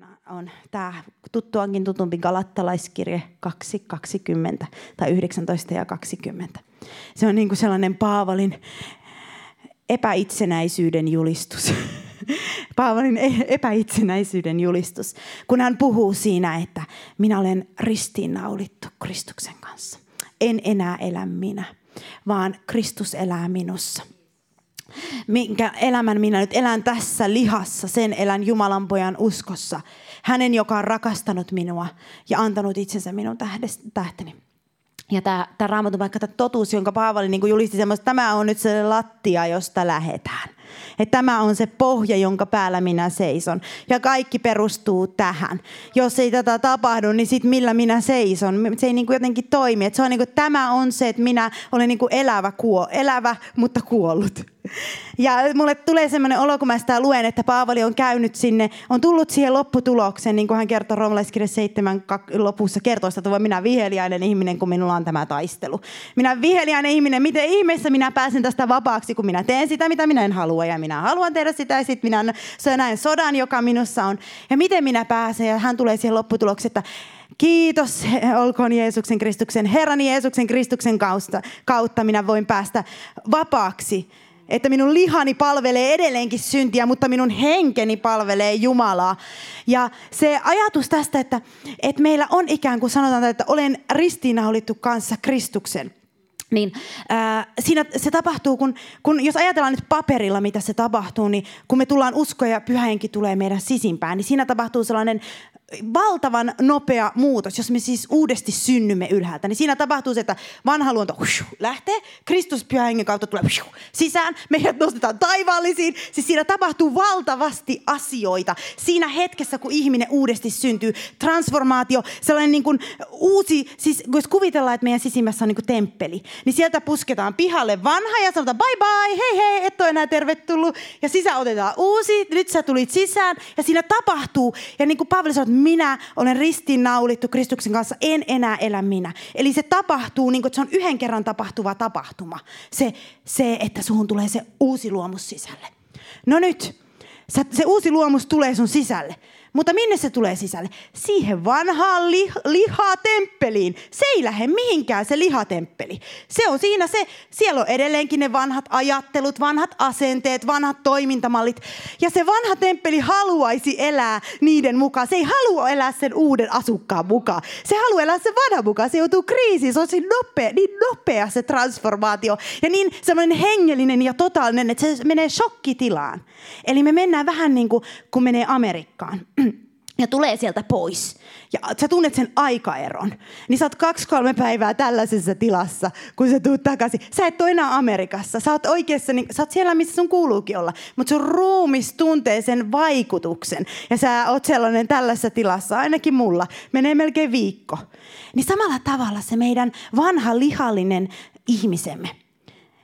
päivänä on tämä tuttuankin tutumpi Galattalaiskirje 2.20 tai 19 ja 20. Se on niin kuin sellainen Paavalin epäitsenäisyyden julistus. Paavalin e- epäitsenäisyyden julistus, kun hän puhuu siinä, että minä olen ristiinnaulittu Kristuksen kanssa. En enää elä minä, vaan Kristus elää minussa – minkä elämän minä nyt elän tässä lihassa, sen elän Jumalan pojan uskossa. Hänen, joka on rakastanut minua ja antanut itsensä minun tähteni. Ja tämä, tämä raamatun vaikka tämä totuus, jonka Paavali niin julisti semmoista, tämä on nyt se lattia, josta lähetään. Että tämä on se pohja, jonka päällä minä seison. Ja kaikki perustuu tähän. Jos ei tätä tapahdu, niin sitten millä minä seison? Se ei niin kuin jotenkin toimi. Että se on niin kuin, tämä on se, että minä olen niin kuin elävä, kuo, elävä, mutta kuollut. Ja mulle tulee semmoinen olo, kun mä sitä luen, että Paavali on käynyt sinne, on tullut siihen lopputulokseen, niin kuin hän kertoo Roomalaiskirja 7 lopussa kertoo että minä viheliäinen ihminen, kun minulla on tämä taistelu. Minä viheliäinen ihminen, miten ihmeessä minä pääsen tästä vapaaksi, kun minä teen sitä, mitä minä en halua ja minä haluan tehdä sitä ja sitten minä näen sodan, joka minussa on. Ja miten minä pääsen ja hän tulee siihen lopputulokseen, että Kiitos olkoon Jeesuksen Kristuksen, Herran Jeesuksen Kristuksen kautta, kautta minä voin päästä vapaaksi että minun lihani palvelee edelleenkin syntiä, mutta minun henkeni palvelee Jumalaa. Ja se ajatus tästä, että, että meillä on ikään kuin sanotaan, että olen ristiinnaulittu kanssa Kristuksen. Niin äh, siinä se tapahtuu, kun, kun jos ajatellaan nyt paperilla, mitä se tapahtuu, niin kun me tullaan usko ja pyhähenki tulee meidän sisimpään, niin siinä tapahtuu sellainen valtavan nopea muutos, jos me siis uudesti synnymme ylhäältä, niin siinä tapahtuu se, että vanha luonto lähtee, Kristus pyhä hengen kautta tulee sisään, meidät nostetaan taivaallisiin. Siis siinä tapahtuu valtavasti asioita. Siinä hetkessä, kun ihminen uudesti syntyy, transformaatio, sellainen niin kuin uusi, siis jos kuvitellaan, että meidän sisimmässä on niin kuin temppeli, niin sieltä pusketaan pihalle vanha ja sanotaan bye bye, hei hei, et ole enää tervetullut. Ja sisään otetaan uusi, nyt sä tulit sisään ja siinä tapahtuu. Ja niin kuin Paavali sanoo, minä olen ristiinnaulittu Kristuksen kanssa, en enää elä minä. Eli se tapahtuu, niin kuin, että se on yhden kerran tapahtuva tapahtuma. Se, se, että suhun tulee se uusi luomus sisälle. No nyt, se uusi luomus tulee sun sisälle. Mutta minne se tulee sisälle? Siihen vanhaan li- lihatemppeliin. Se ei lähde mihinkään se lihatemppeli. Se on siinä se, siellä on edelleenkin ne vanhat ajattelut, vanhat asenteet, vanhat toimintamallit. Ja se vanha temppeli haluaisi elää niiden mukaan. Se ei halua elää sen uuden asukkaan mukaan. Se haluaa elää sen vanhan mukaan. Se joutuu kriisiin. Se on niin nopea, niin nopea se transformaatio. Ja niin semmoinen hengellinen ja totaalinen, että se menee shokkitilaan. Eli me mennään vähän niin kuin kun menee Amerikkaan ja tulee sieltä pois, ja sä tunnet sen aikaeron, niin sä oot kaksi-kolme päivää tällaisessa tilassa, kun sä tuut takaisin. Sä et ole enää Amerikassa. Sä oot oikeassa, niin, sä oot siellä, missä sun kuuluukin olla. Mutta sun ruumis tuntee sen vaikutuksen. Ja sä oot sellainen tällaisessa tilassa, ainakin mulla. Menee melkein viikko. Niin samalla tavalla se meidän vanha lihallinen ihmisemme –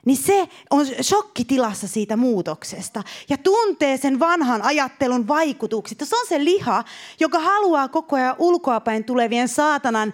niin se on shokkitilassa siitä muutoksesta ja tuntee sen vanhan ajattelun vaikutukset. Se on se liha, joka haluaa koko ajan ulkoapäin tulevien saatanan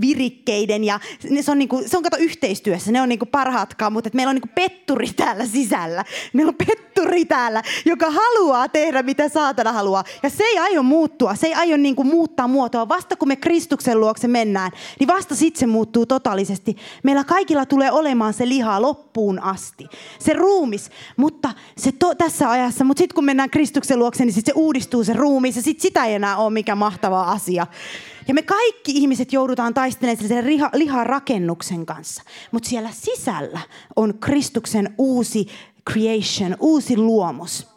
virikkeiden ja se on, niinku, se on kato yhteistyössä, ne on niinku parhaat kammut, että meillä on niinku petturi täällä sisällä. Meillä on petturi täällä, joka haluaa tehdä mitä saatana haluaa ja se ei aio muuttua, se ei aio niinku muuttaa muotoa. Vasta kun me Kristuksen luokse mennään, niin vasta sitten se muuttuu totaalisesti. Meillä kaikilla tulee olemaan se liha loppu loppuun asti. Se ruumis, mutta se to, tässä ajassa, mutta sitten kun mennään Kristuksen luokse, niin sit se uudistuu se ruumis ja sitten sitä ei enää ole mikä mahtava asia. Ja me kaikki ihmiset joudutaan taistelemaan sen liha, liharakennuksen kanssa. Mutta siellä sisällä on Kristuksen uusi creation, uusi luomus.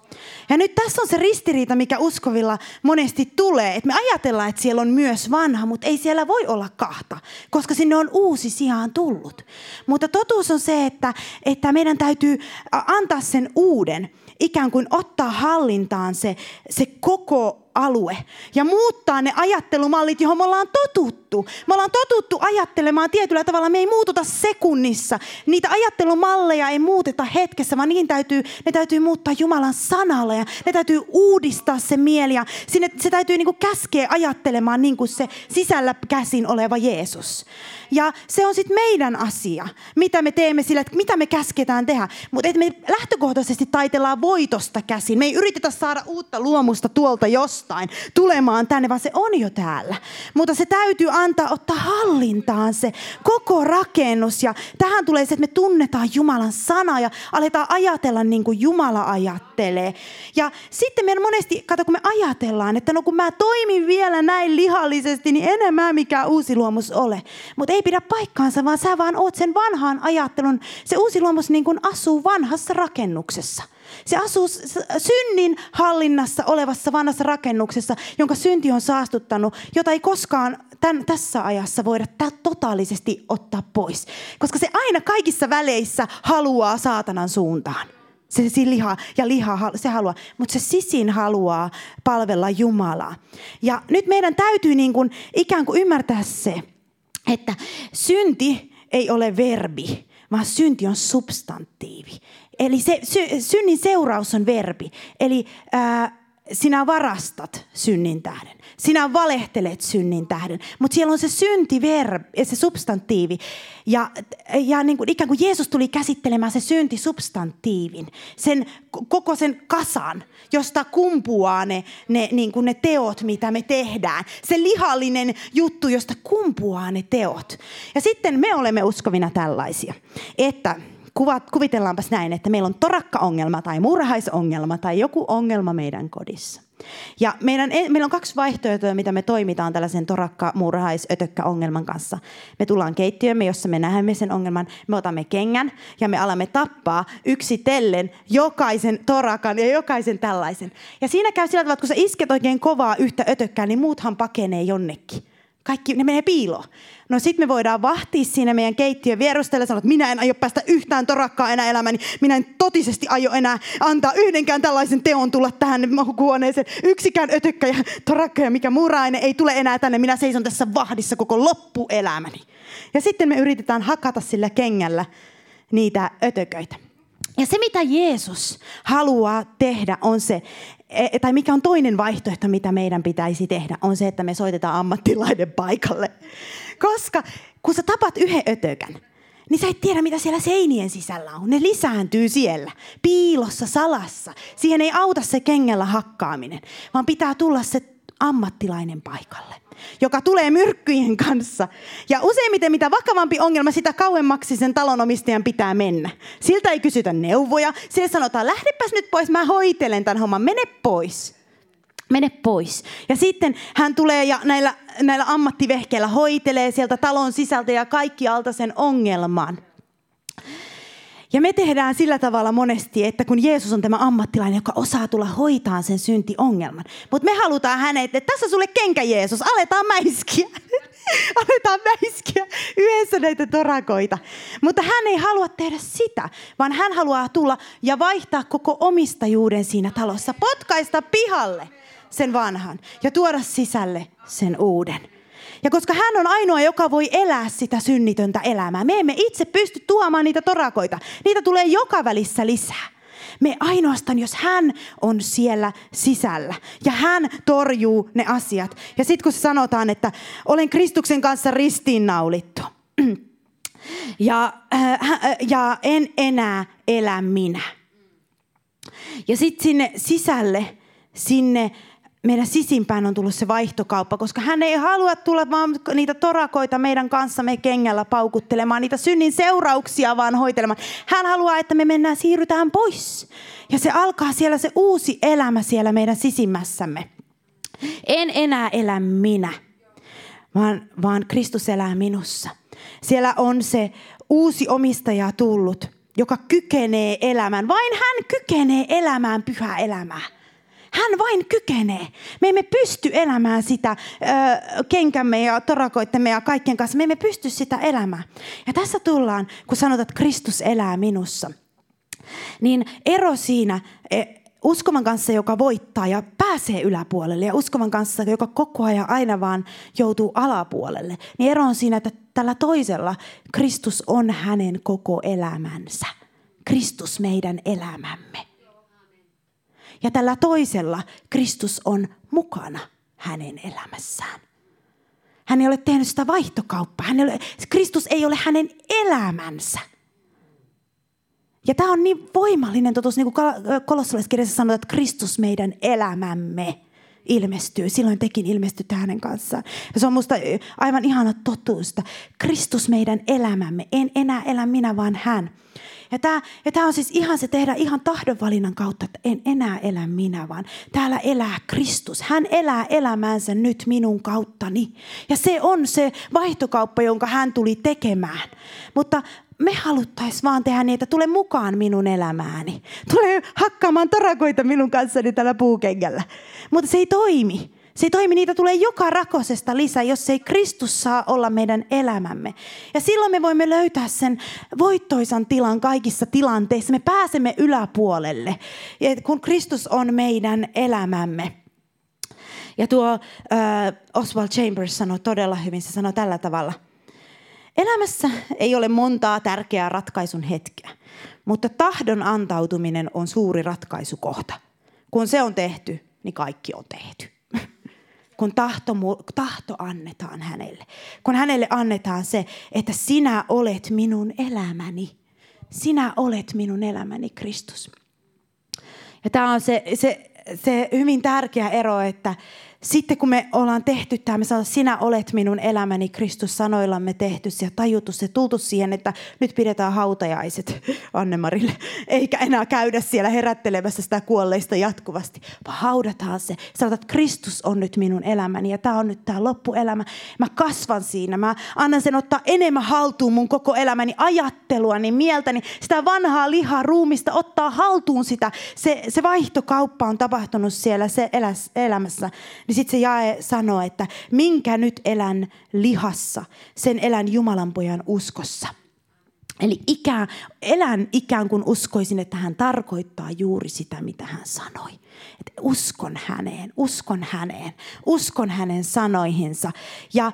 Ja nyt tässä on se ristiriita, mikä uskovilla monesti tulee. Että me ajatellaan, että siellä on myös vanha, mutta ei siellä voi olla kahta, koska sinne on uusi sijaan tullut. Mutta totuus on se, että, että meidän täytyy antaa sen uuden, ikään kuin ottaa hallintaan se, se koko alue ja muuttaa ne ajattelumallit, johon me ollaan totuttu. Me ollaan totuttu ajattelemaan tietyllä tavalla, me ei muututa sekunnissa. Niitä ajattelumalleja ei muuteta hetkessä, vaan niin täytyy, ne täytyy muuttaa Jumalan sanalla ja ne täytyy uudistaa se mieli ja sinne, se täytyy niin kuin käskeä ajattelemaan niin kuin se sisällä käsin oleva Jeesus. Ja se on sitten meidän asia, mitä me teemme sillä, että mitä me käsketään tehdä. Mutta me lähtökohtaisesti taitellaan voitosta käsin. Me ei yritetä saada uutta luomusta tuolta jos jostain tulemaan tänne, vaan se on jo täällä. Mutta se täytyy antaa ottaa hallintaan se koko rakennus. Ja tähän tulee se, että me tunnetaan Jumalan sana ja aletaan ajatella niin kuin Jumala ajattelee. Ja sitten meidän monesti, kato kun me ajatellaan, että no kun mä toimin vielä näin lihallisesti, niin enemmän mikä uusi luomus ole. Mutta ei pidä paikkaansa, vaan sä vaan oot sen vanhaan ajattelun. Se uusi luomus niin kuin asuu vanhassa rakennuksessa. Se asuu synnin hallinnassa olevassa vanhassa rakennuksessa, jonka synti on saastuttanut, jota ei koskaan tämän, tässä ajassa voida totaalisesti ottaa pois. Koska se aina kaikissa väleissä haluaa saatanan suuntaan. Se, se liha ja liha, se haluaa, mutta se sisin haluaa palvella Jumalaa. Ja nyt meidän täytyy niin kuin ikään kuin ymmärtää se, että synti ei ole verbi, vaan synti on substantiivi. Eli se, sy, synnin seuraus on verbi. Eli ää, sinä varastat synnin tähden. Sinä valehtelet synnin tähden. Mutta siellä on se syntiverbi, se substantiivi. Ja, ja niin kuin, ikään kuin Jeesus tuli käsittelemään se syntisubstantiivin. Sen, koko sen kasan, josta kumpuaa ne, ne, niin kuin ne teot, mitä me tehdään. Se lihallinen juttu, josta kumpuaa ne teot. Ja sitten me olemme uskovina tällaisia, että kuvat, kuvitellaanpas näin, että meillä on torakka-ongelma tai murhaisongelma tai joku ongelma meidän kodissa. Ja meidän, meillä on kaksi vaihtoehtoa, mitä me toimitaan tällaisen torakka, murhais, ongelman kanssa. Me tullaan keittiömme, jossa me näemme sen ongelman, me otamme kengän ja me alamme tappaa yksitellen jokaisen torakan ja jokaisen tällaisen. Ja siinä käy sillä tavalla, että kun sä isket oikein kovaa yhtä ötökkää, niin muuthan pakenee jonnekin. Kaikki, ne menee piiloon. No sit me voidaan vahtia siinä meidän keittiön vierustella ja sanoa, että minä en aio päästä yhtään torakkaa enää elämäni. Minä en totisesti aio enää antaa yhdenkään tällaisen teon tulla tähän huoneeseen. Yksikään ötökkä ja torakka ja mikä muurainen ei tule enää tänne. Minä seison tässä vahdissa koko loppuelämäni. Ja sitten me yritetään hakata sillä kengällä niitä ötököitä. Ja se, mitä Jeesus haluaa tehdä, on se, tai mikä on toinen vaihtoehto, mitä meidän pitäisi tehdä, on se, että me soitetaan ammattilainen paikalle. Koska kun sä tapat yhden ötökän, niin sä et tiedä, mitä siellä seinien sisällä on. Ne lisääntyy siellä, piilossa, salassa. Siihen ei auta se kengellä hakkaaminen, vaan pitää tulla se ammattilainen paikalle joka tulee myrkkyjen kanssa. Ja useimmiten mitä vakavampi ongelma, sitä kauemmaksi sen talonomistajan pitää mennä. Siltä ei kysytä neuvoja. Sille sanotaan, lähdepäs nyt pois, mä hoitelen tämän homman, mene pois. Mene pois. Ja sitten hän tulee ja näillä, näillä ammattivehkeillä hoitelee sieltä talon sisältä ja kaikki alta sen ongelman. Ja me tehdään sillä tavalla monesti, että kun Jeesus on tämä ammattilainen, joka osaa tulla hoitaan sen syntiongelman. Mutta me halutaan hänet, että tässä sulle kenkä Jeesus, aletaan mäiskiä. aletaan mäiskiä yhdessä näitä torakoita. Mutta hän ei halua tehdä sitä, vaan hän haluaa tulla ja vaihtaa koko omistajuuden siinä talossa. Potkaista pihalle sen vanhan ja tuoda sisälle sen uuden. Ja koska hän on ainoa, joka voi elää sitä synnitöntä elämää, me emme itse pysty tuomaan niitä torakoita. Niitä tulee joka välissä lisää. Me ainoastaan, jos hän on siellä sisällä ja hän torjuu ne asiat. Ja sitten kun sanotaan, että olen Kristuksen kanssa ristiinnaulittu ja, äh, ja en enää elä minä. Ja sitten sinne sisälle, sinne meidän sisimpään on tullut se vaihtokauppa, koska hän ei halua tulla vaan niitä torakoita meidän kanssamme kengällä paukuttelemaan, niitä synnin seurauksia vaan hoitelemaan. Hän haluaa, että me mennään, siirrytään pois. Ja se alkaa siellä se uusi elämä siellä meidän sisimmässämme. En enää elä minä, vaan, vaan Kristus elää minussa. Siellä on se uusi omistaja tullut, joka kykenee elämään. Vain hän kykenee elämään pyhää elämää. Hän vain kykenee. Me emme pysty elämään sitä ö, kenkämme ja torakoittemme ja kaikkien kanssa. Me emme pysty sitä elämään. Ja tässä tullaan, kun sanotaan, että Kristus elää minussa. Niin ero siinä e, uskovan kanssa, joka voittaa ja pääsee yläpuolelle ja uskovan kanssa, joka koko ajan aina vaan joutuu alapuolelle. Niin ero on siinä, että tällä toisella Kristus on hänen koko elämänsä. Kristus meidän elämämme. Ja tällä toisella Kristus on mukana hänen elämässään. Hän ei ole tehnyt sitä vaihtokauppaa. Hän ei ole, Kristus ei ole hänen elämänsä. Ja tämä on niin voimallinen totuus, niin kuin kolossalaiskirjassa sanotaan, että Kristus meidän elämämme. Ilmestyy. Silloin tekin ilmestytte hänen kanssaan. Ja se on musta aivan ihana totuus, että Kristus meidän elämämme. En enää elä minä, vaan hän. Ja tämä, ja tämä on siis ihan se tehdä ihan tahdonvalinnan kautta, että en enää elä minä, vaan täällä elää Kristus. Hän elää elämäänsä nyt minun kauttani. Ja se on se vaihtokauppa, jonka hän tuli tekemään. Mutta me haluttaisiin vaan tehdä että tule mukaan minun elämääni. Tule hakkaamaan torakoita minun kanssani tällä puukengällä. Mutta se ei toimi. Se ei toimi, niitä tulee joka rakosesta lisää, jos ei Kristus saa olla meidän elämämme. Ja silloin me voimme löytää sen voittoisan tilan kaikissa tilanteissa. Me pääsemme yläpuolelle, kun Kristus on meidän elämämme. Ja tuo äh, Oswald Chambers sanoi todella hyvin, se sanoi tällä tavalla. Elämässä ei ole montaa tärkeää ratkaisun hetkeä, mutta tahdon antautuminen on suuri ratkaisukohta. Kun se on tehty, niin kaikki on tehty kun tahto, tahto annetaan hänelle. Kun hänelle annetaan se, että sinä olet minun elämäni. Sinä olet minun elämäni, Kristus. Ja tämä on se, se, se hyvin tärkeä ero, että sitten kun me ollaan tehty tämä, me sanotaan, sinä olet minun elämäni, Kristus sanoillamme tehty ja tajutus se tultu siihen, että nyt pidetään hautajaiset Annemarille, eikä enää käydä siellä herättelemässä sitä kuolleista jatkuvasti, vaan haudataan se. Sanotaan, että Kristus on nyt minun elämäni ja tämä on nyt tämä loppuelämä. Mä kasvan siinä, mä annan sen ottaa enemmän haltuun mun koko elämäni ajattelua, niin mieltäni, sitä vanhaa lihaa ruumista, ottaa haltuun sitä. Se, se vaihtokauppa on tapahtunut siellä se elämässä niin sitten se jae sanoo, että minkä nyt elän lihassa, sen elän Jumalan pojan uskossa. Eli ikään, elän ikään kuin uskoisin, että hän tarkoittaa juuri sitä, mitä hän sanoi. Että uskon häneen, uskon häneen, uskon hänen sanoihinsa. Ja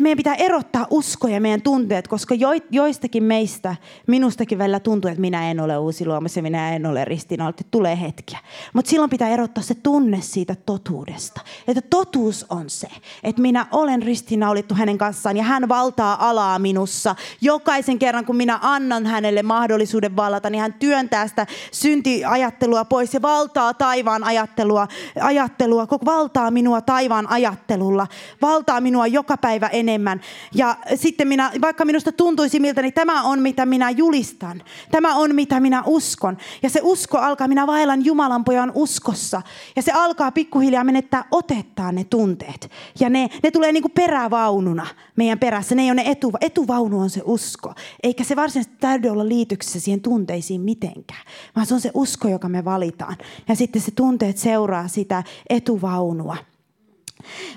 meidän pitää erottaa usko ja meidän tunteet, koska joistakin meistä, minustakin välillä tuntuu, että minä en ole uusi luomus ja minä en ole ristiinnaulittu. Tulee hetkiä. Mutta silloin pitää erottaa se tunne siitä totuudesta. Että totuus on se, että minä olen ristiinnaulittu hänen kanssaan ja hän valtaa alaa minussa. Jokaisen kerran, kun minä annan hänelle mahdollisuuden vallata, niin hän työntää sitä syntiajattelua pois ja valtaa taivaan ajattelua, ajattelua, koko valtaa minua taivaan ajattelulla, valtaa minua joka päivä enemmän. Ja sitten minä, vaikka minusta tuntuisi miltä, niin tämä on mitä minä julistan. Tämä on mitä minä uskon. Ja se usko alkaa, minä vaellan Jumalan pojan uskossa. Ja se alkaa pikkuhiljaa menettää otettaa ne tunteet. Ja ne, ne tulee niin kuin perävaununa meidän perässä. Ne ei ole ne etu, etuvaunu on se usko. Eikä se varsinaisesti täydy olla liityksessä siihen tunteisiin mitenkään. Vaan se on se usko, joka me valitaan. Ja sitten se tunne tunteet seuraa sitä etuvaunua.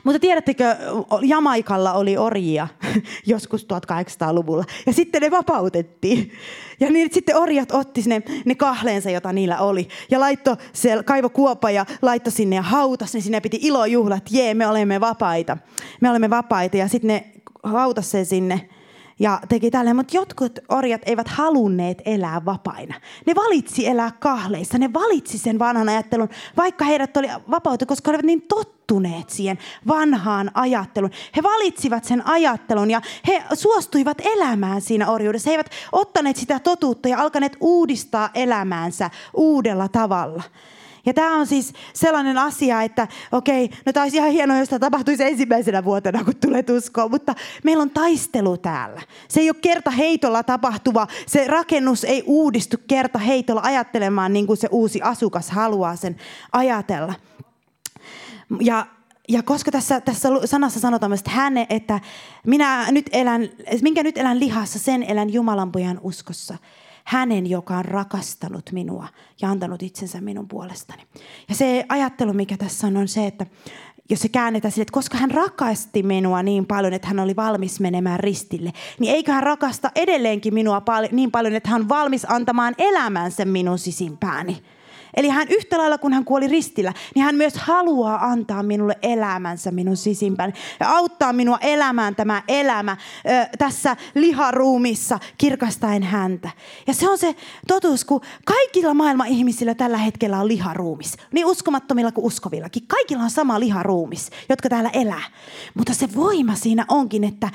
Mutta tiedättekö, Jamaikalla oli orjia joskus 1800-luvulla ja sitten ne vapautettiin. Ja niin sitten orjat otti ne, ne kahleensa, jota niillä oli ja laitto se kaivo kuopa ja laittoi sinne ja hautas niin Sinne piti ilojuhlat, jee me olemme vapaita. Me olemme vapaita ja sitten ne hautas sen sinne ja teki tälleen, mutta jotkut orjat eivät halunneet elää vapaina. Ne valitsi elää kahleissa, ne valitsi sen vanhan ajattelun, vaikka heidät oli vapautettu, koska olivat niin tottuneet siihen vanhaan ajatteluun. He valitsivat sen ajattelun ja he suostuivat elämään siinä orjuudessa. He eivät ottaneet sitä totuutta ja alkaneet uudistaa elämäänsä uudella tavalla. Ja tämä on siis sellainen asia, että okei, no tämä olisi ihan hienoa, jos tämä tapahtuisi ensimmäisenä vuotena, kun tulee uskoon, mutta meillä on taistelu täällä. Se ei ole kerta heitolla tapahtuva, se rakennus ei uudistu kerta heitolla ajattelemaan niin kuin se uusi asukas haluaa sen ajatella. Ja ja koska tässä, tässä sanassa sanotaan että hän, että minä nyt elän, minkä nyt elän lihassa, sen elän Jumalan pojan uskossa hänen, joka on rakastanut minua ja antanut itsensä minun puolestani. Ja se ajattelu, mikä tässä on, on se, että jos se käännetään sille, että koska hän rakasti minua niin paljon, että hän oli valmis menemään ristille, niin eikö hän rakasta edelleenkin minua niin paljon, että hän on valmis antamaan elämänsä minun sisimpääni. Eli hän yhtä lailla, kun hän kuoli ristillä, niin hän myös haluaa antaa minulle elämänsä minun sisimpään ja auttaa minua elämään tämä elämä ö, tässä liharuumissa kirkastaen häntä. Ja se on se totuus, kun kaikilla maailman ihmisillä tällä hetkellä on liharuumis. Niin uskomattomilla kuin uskovillakin. Kaikilla on sama liharuumis, jotka täällä elää. Mutta se voima siinä onkin, että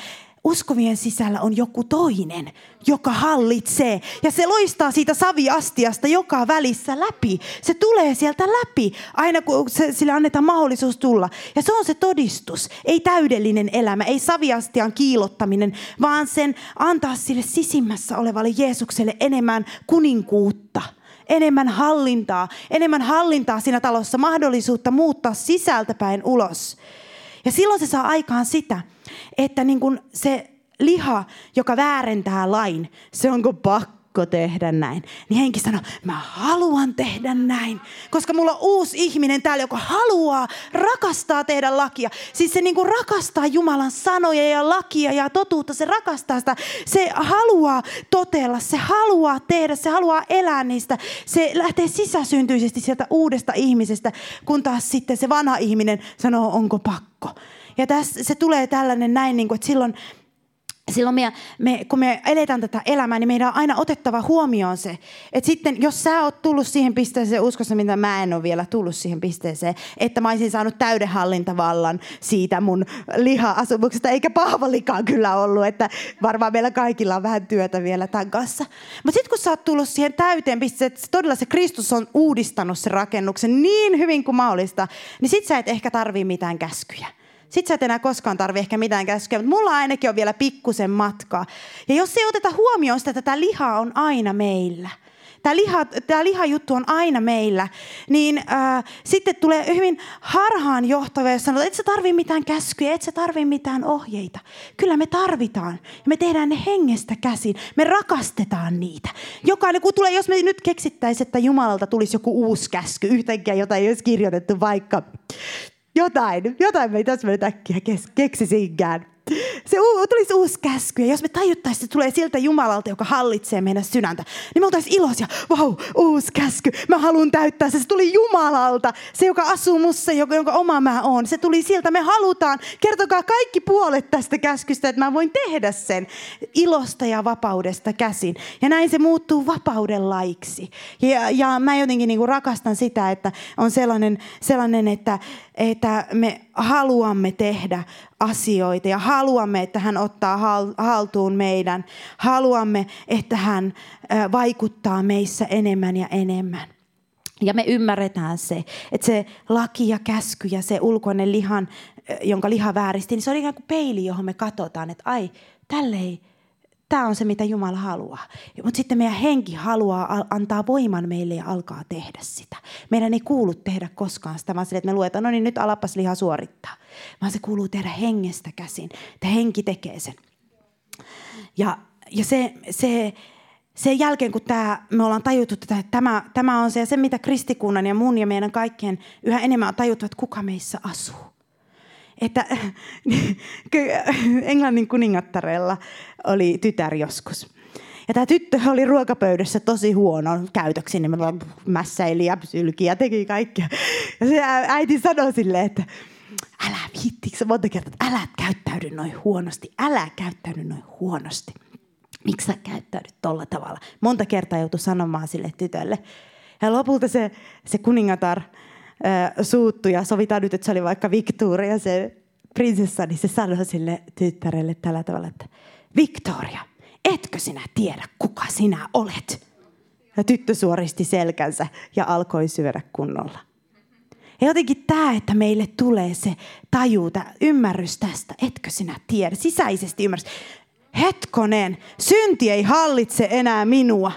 uskovien sisällä on joku toinen, joka hallitsee. Ja se loistaa siitä saviastiasta joka välissä läpi. Se tulee sieltä läpi, aina kun se, sille annetaan mahdollisuus tulla. Ja se on se todistus. Ei täydellinen elämä, ei saviastian kiilottaminen, vaan sen antaa sille sisimmässä olevalle Jeesukselle enemmän kuninkuutta enemmän hallintaa, enemmän hallintaa siinä talossa, mahdollisuutta muuttaa sisältäpäin ulos. Ja silloin se saa aikaan sitä, että niin kuin se liha, joka väärentää lain, se onko pakko tehdä näin. Niin henki sanoo, mä haluan tehdä näin. Koska mulla on uusi ihminen täällä, joka haluaa, rakastaa tehdä lakia. Siis se niin kuin rakastaa Jumalan sanoja ja lakia ja totuutta. Se rakastaa sitä. Se haluaa totella, se haluaa tehdä, se haluaa elää niistä. Se lähtee sisäsyntyisesti sieltä uudesta ihmisestä, kun taas sitten se vanha ihminen sanoo, onko pakko. Ja tässä se tulee tällainen näin, kuin, että silloin, silloin me, me, kun me eletään tätä elämää, niin meidän on aina otettava huomioon se, että sitten jos sä oot tullut siihen pisteeseen uskossa, mitä mä en ole vielä tullut siihen pisteeseen, että mä olisin saanut täydenhallintavallan siitä mun liha-asumuksesta, eikä Paavalikaan kyllä ollut, että varmaan meillä kaikilla on vähän työtä vielä tämän kanssa. Mutta sitten kun sä oot tullut siihen täyteen pisteeseen, että todella se Kristus on uudistanut sen rakennuksen niin hyvin kuin mahdollista, niin sit sä et ehkä tarvii mitään käskyjä sit sä et enää koskaan tarvi ehkä mitään käskyä, mutta mulla ainakin on vielä pikkusen matkaa. Ja jos ei oteta huomioon sitä, että tämä liha on aina meillä, tämä, liha, tämä lihajuttu on aina meillä, niin äh, sitten tulee hyvin harhaan johtava, jos sanoo, että et sä tarvi mitään käskyjä, et sä tarvi mitään ohjeita. Kyllä me tarvitaan. Ja me tehdään ne hengestä käsin. Me rakastetaan niitä. Jokainen, kun tulee, jos me nyt keksittäisiin, että Jumalalta tulisi joku uusi käsky, yhtäkkiä jota ei olisi kirjoitettu vaikka jotain, jotain me ei tässä äkkiä keksisinkään. Se u- tulisi uusi käsky. Ja jos me tajuttaisiin, se tulee siltä Jumalalta, joka hallitsee meidän sydäntä, niin me oltaisiin iloisia. Vau, wow, uusi käsky. Mä haluan täyttää se. Se tuli Jumalalta. Se, joka asuu mussa, jonka oma mä oon. Se tuli siltä. Me halutaan. Kertokaa kaikki puolet tästä käskystä, että mä voin tehdä sen ilosta ja vapaudesta käsin. Ja näin se muuttuu vapauden laiksi. Ja, ja mä jotenkin niin kuin rakastan sitä, että on sellainen, sellainen että, että me haluamme tehdä asioita ja haluamme, että hän ottaa haltuun meidän. Haluamme, että hän vaikuttaa meissä enemmän ja enemmän. Ja me ymmärretään se, että se laki ja käsky ja se ulkoinen lihan, jonka liha vääristi, niin se on ikään kuin peili, johon me katsotaan, että ai, tälle ei Tämä on se, mitä Jumala haluaa. Mutta sitten meidän henki haluaa antaa voiman meille ja alkaa tehdä sitä. Meidän ei kuulu tehdä koskaan sitä, vaan sille, että me luetaan, no niin nyt alapas liha suorittaa. Vaan se kuuluu tehdä hengestä käsin. Että henki tekee sen. Ja, ja se, se, sen jälkeen, kun tämä, me ollaan tajuttu että tämä, tämä on se, se, mitä kristikunnan ja mun ja meidän kaikkien yhä enemmän on tajuttu, että kuka meissä asuu että Englannin kuningattarella oli tytär joskus. Ja tämä tyttö oli ruokapöydässä tosi huono käytöksi, niin mässäili ja sylki ja teki kaikkea. Ja se äiti sanoi silleen, että älä viittikö monta kertaa, että älä käyttäydy noin huonosti, älä käyttäydy noin huonosti. Miksi sä käyttäydyt tolla tavalla? Monta kertaa joutui sanomaan sille tytölle. Ja lopulta se, se kuningatar suuttu ja sovitaan nyt, että se oli vaikka Victoria se prinsessa, niin se sanoi sille tyttärelle tällä tavalla, että Victoria, etkö sinä tiedä, kuka sinä olet? Ja tyttö suoristi selkänsä ja alkoi syödä kunnolla. Ja jotenkin tämä, että meille tulee se tajuta, ymmärrys tästä, etkö sinä tiedä, sisäisesti ymmärrys. Hetkonen, synti ei hallitse enää minua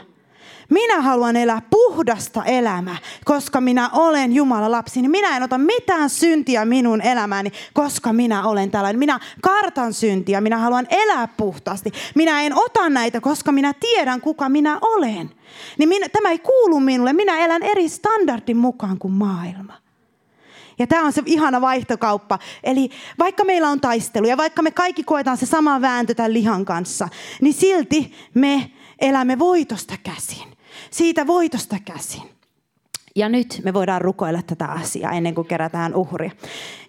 minä haluan elää puhdasta elämää, koska minä olen Jumalan lapsi. Niin minä en ota mitään syntiä minun elämääni, koska minä olen tällainen. Minä kartan syntiä, minä haluan elää puhtaasti. Minä en ota näitä, koska minä tiedän, kuka minä olen. Niin minä, tämä ei kuulu minulle. Minä elän eri standardin mukaan kuin maailma. Ja tämä on se ihana vaihtokauppa. Eli vaikka meillä on taistelu ja vaikka me kaikki koetaan se sama vääntö tämän lihan kanssa, niin silti me elämme voitosta käsin siitä voitosta käsin. Ja nyt me voidaan rukoilla tätä asiaa ennen kuin kerätään uhria.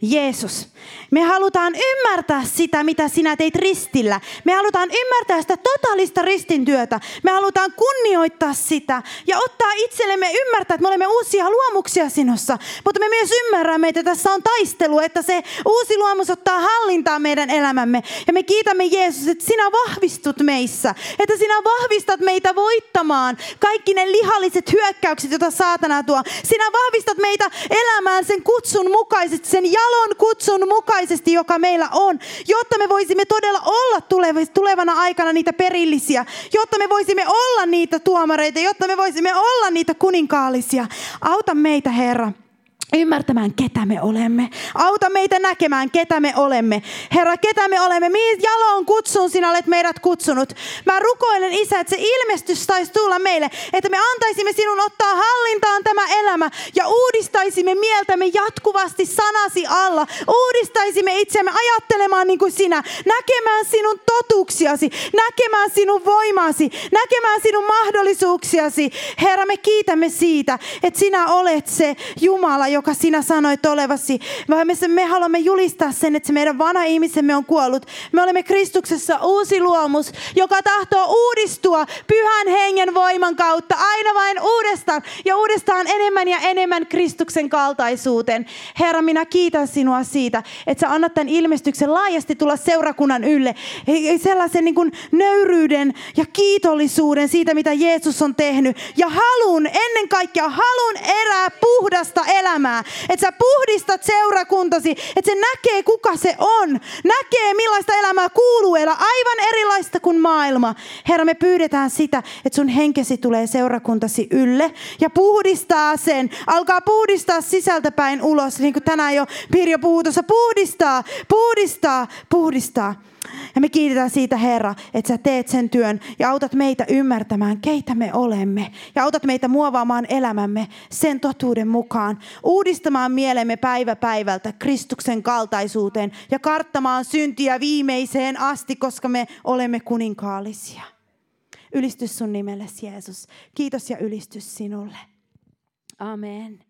Jeesus, me halutaan ymmärtää sitä, mitä sinä teit ristillä. Me halutaan ymmärtää sitä totaalista ristintyötä. Me halutaan kunnioittaa sitä ja ottaa itsellemme ymmärtää, että me olemme uusia luomuksia sinussa. Mutta me myös ymmärrämme, että tässä on taistelu, että se uusi luomus ottaa hallintaa meidän elämämme. Ja me kiitämme Jeesus, että sinä vahvistut meissä. Että sinä vahvistat meitä voittamaan kaikki ne lihalliset hyökkäykset, joita saatana tuo. Sinä vahvistat meitä elämään sen kutsun mukaisesti, sen jalon kutsun mukaisesti, joka meillä on, jotta me voisimme todella olla tulevana aikana niitä perillisiä, jotta me voisimme olla niitä tuomareita, jotta me voisimme olla niitä kuninkaallisia. Auta meitä, Herra ymmärtämään, ketä me olemme. Auta meitä näkemään, ketä me olemme. Herra, ketä me olemme. Mihin jaloon kutsun sinä olet meidät kutsunut. Mä rukoilen, Isä, että se ilmestys taisi tulla meille, että me antaisimme sinun ottaa hallintaan tämä elämä ja uudistaisimme mieltämme jatkuvasti sanasi alla. Uudistaisimme itsemme ajattelemaan niin kuin sinä, näkemään sinun totuuksiasi, näkemään sinun voimasi, näkemään sinun mahdollisuuksiasi. Herra, me kiitämme siitä, että sinä olet se Jumala, joka sinä sanoit olevasi. Vaan me, me haluamme julistaa sen, että se meidän vanha ihmisemme on kuollut. Me olemme Kristuksessa uusi luomus, joka tahtoo uudistua pyhän hengen voiman kautta aina vain uudestaan ja uudestaan enemmän ja enemmän Kristuksen kaltaisuuteen. Herra, minä kiitän sinua siitä, että sä annat tämän ilmestyksen laajasti tulla seurakunnan ylle. Sellaisen niin kuin nöyryyden ja kiitollisuuden siitä, mitä Jeesus on tehnyt. Ja halun, ennen kaikkea halun erää puhdasta elämää elämää. Että sä puhdistat seurakuntasi, että se näkee kuka se on. Näkee millaista elämää kuuluu elää, aivan erilaista kuin maailma. Herra, me pyydetään sitä, että sun henkesi tulee seurakuntasi ylle ja puhdistaa sen. Alkaa puhdistaa sisältäpäin ulos, niin kuin tänään jo Pirjo puhuu tuossa. Puhdistaa, puhdistaa, puhdistaa. Ja me kiitetään siitä, Herra, että sä teet sen työn ja autat meitä ymmärtämään, keitä me olemme. Ja autat meitä muovaamaan elämämme sen totuuden mukaan. Uudistamaan mielemme päivä päivältä Kristuksen kaltaisuuteen ja karttamaan syntiä viimeiseen asti, koska me olemme kuninkaallisia. Ylistys sun nimellesi, Jeesus. Kiitos ja ylistys sinulle. Amen.